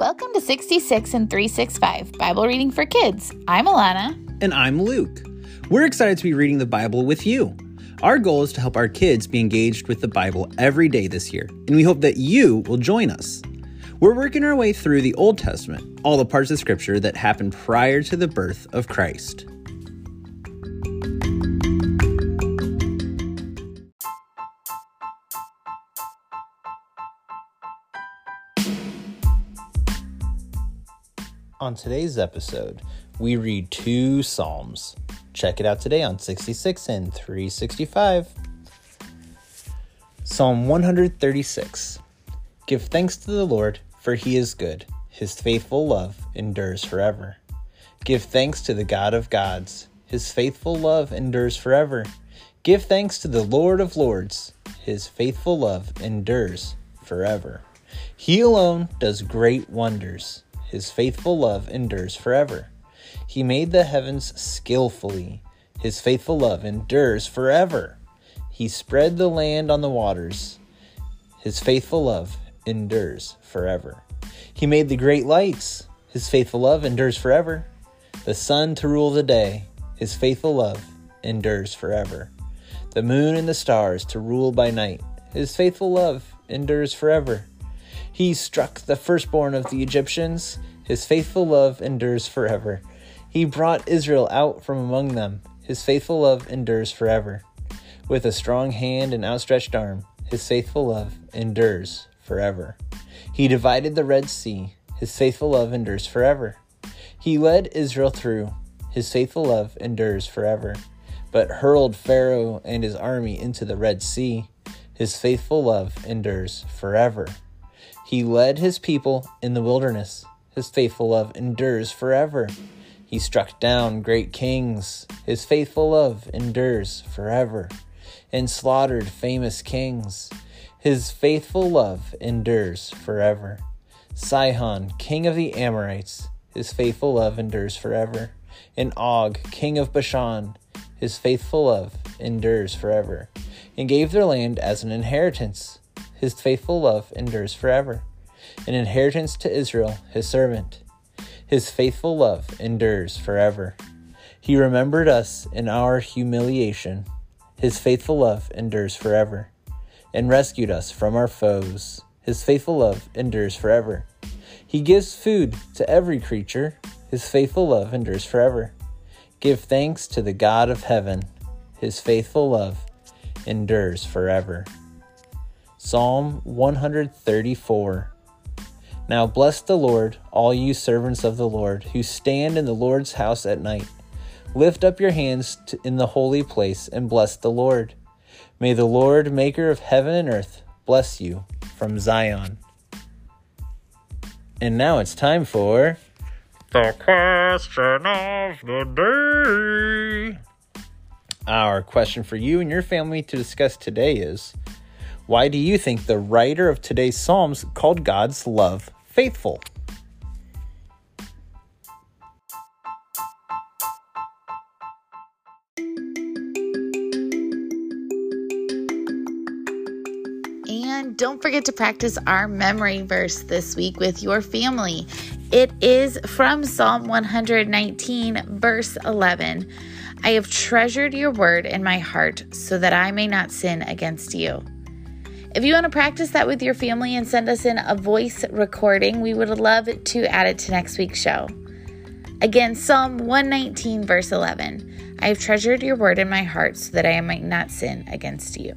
Welcome to 66 in 365 Bible Reading for Kids. I'm Alana. And I'm Luke. We're excited to be reading the Bible with you. Our goal is to help our kids be engaged with the Bible every day this year, and we hope that you will join us. We're working our way through the Old Testament, all the parts of Scripture that happened prior to the birth of Christ. On today's episode, we read two Psalms. Check it out today on 66 in 365. Psalm 136 Give thanks to the Lord, for he is good. His faithful love endures forever. Give thanks to the God of gods. His faithful love endures forever. Give thanks to the Lord of lords. His faithful love endures forever. He alone does great wonders. His faithful love endures forever. He made the heavens skillfully. His faithful love endures forever. He spread the land on the waters. His faithful love endures forever. He made the great lights. His faithful love endures forever. The sun to rule the day. His faithful love endures forever. The moon and the stars to rule by night. His faithful love endures forever. He struck the firstborn of the Egyptians. His faithful love endures forever. He brought Israel out from among them. His faithful love endures forever. With a strong hand and outstretched arm, his faithful love endures forever. He divided the Red Sea. His faithful love endures forever. He led Israel through. His faithful love endures forever. But hurled Pharaoh and his army into the Red Sea. His faithful love endures forever. He led his people in the wilderness. His faithful love endures forever. He struck down great kings. His faithful love endures forever. And slaughtered famous kings. His faithful love endures forever. Sihon, king of the Amorites. His faithful love endures forever. And Og, king of Bashan. His faithful love endures forever. And gave their land as an inheritance his faithful love endures forever. An inheritance to Israel, his servant. His faithful love endures forever. He remembered us in our humiliation. His faithful love endures forever. And rescued us from our foes. His faithful love endures forever. He gives food to every creature. His faithful love endures forever. Give thanks to the God of heaven. His faithful love endures forever. Psalm 134. Now bless the Lord, all you servants of the Lord, who stand in the Lord's house at night. Lift up your hands in the holy place and bless the Lord. May the Lord, maker of heaven and earth, bless you from Zion. And now it's time for the question of the day. Our question for you and your family to discuss today is why do you think the writer of today's Psalms called God's love faithful? And don't forget to practice our memory verse this week with your family. It is from Psalm 119, verse 11. I have treasured your word in my heart so that I may not sin against you. If you want to practice that with your family and send us in a voice recording, we would love to add it to next week's show. Again, Psalm 119, verse 11 I have treasured your word in my heart so that I might not sin against you.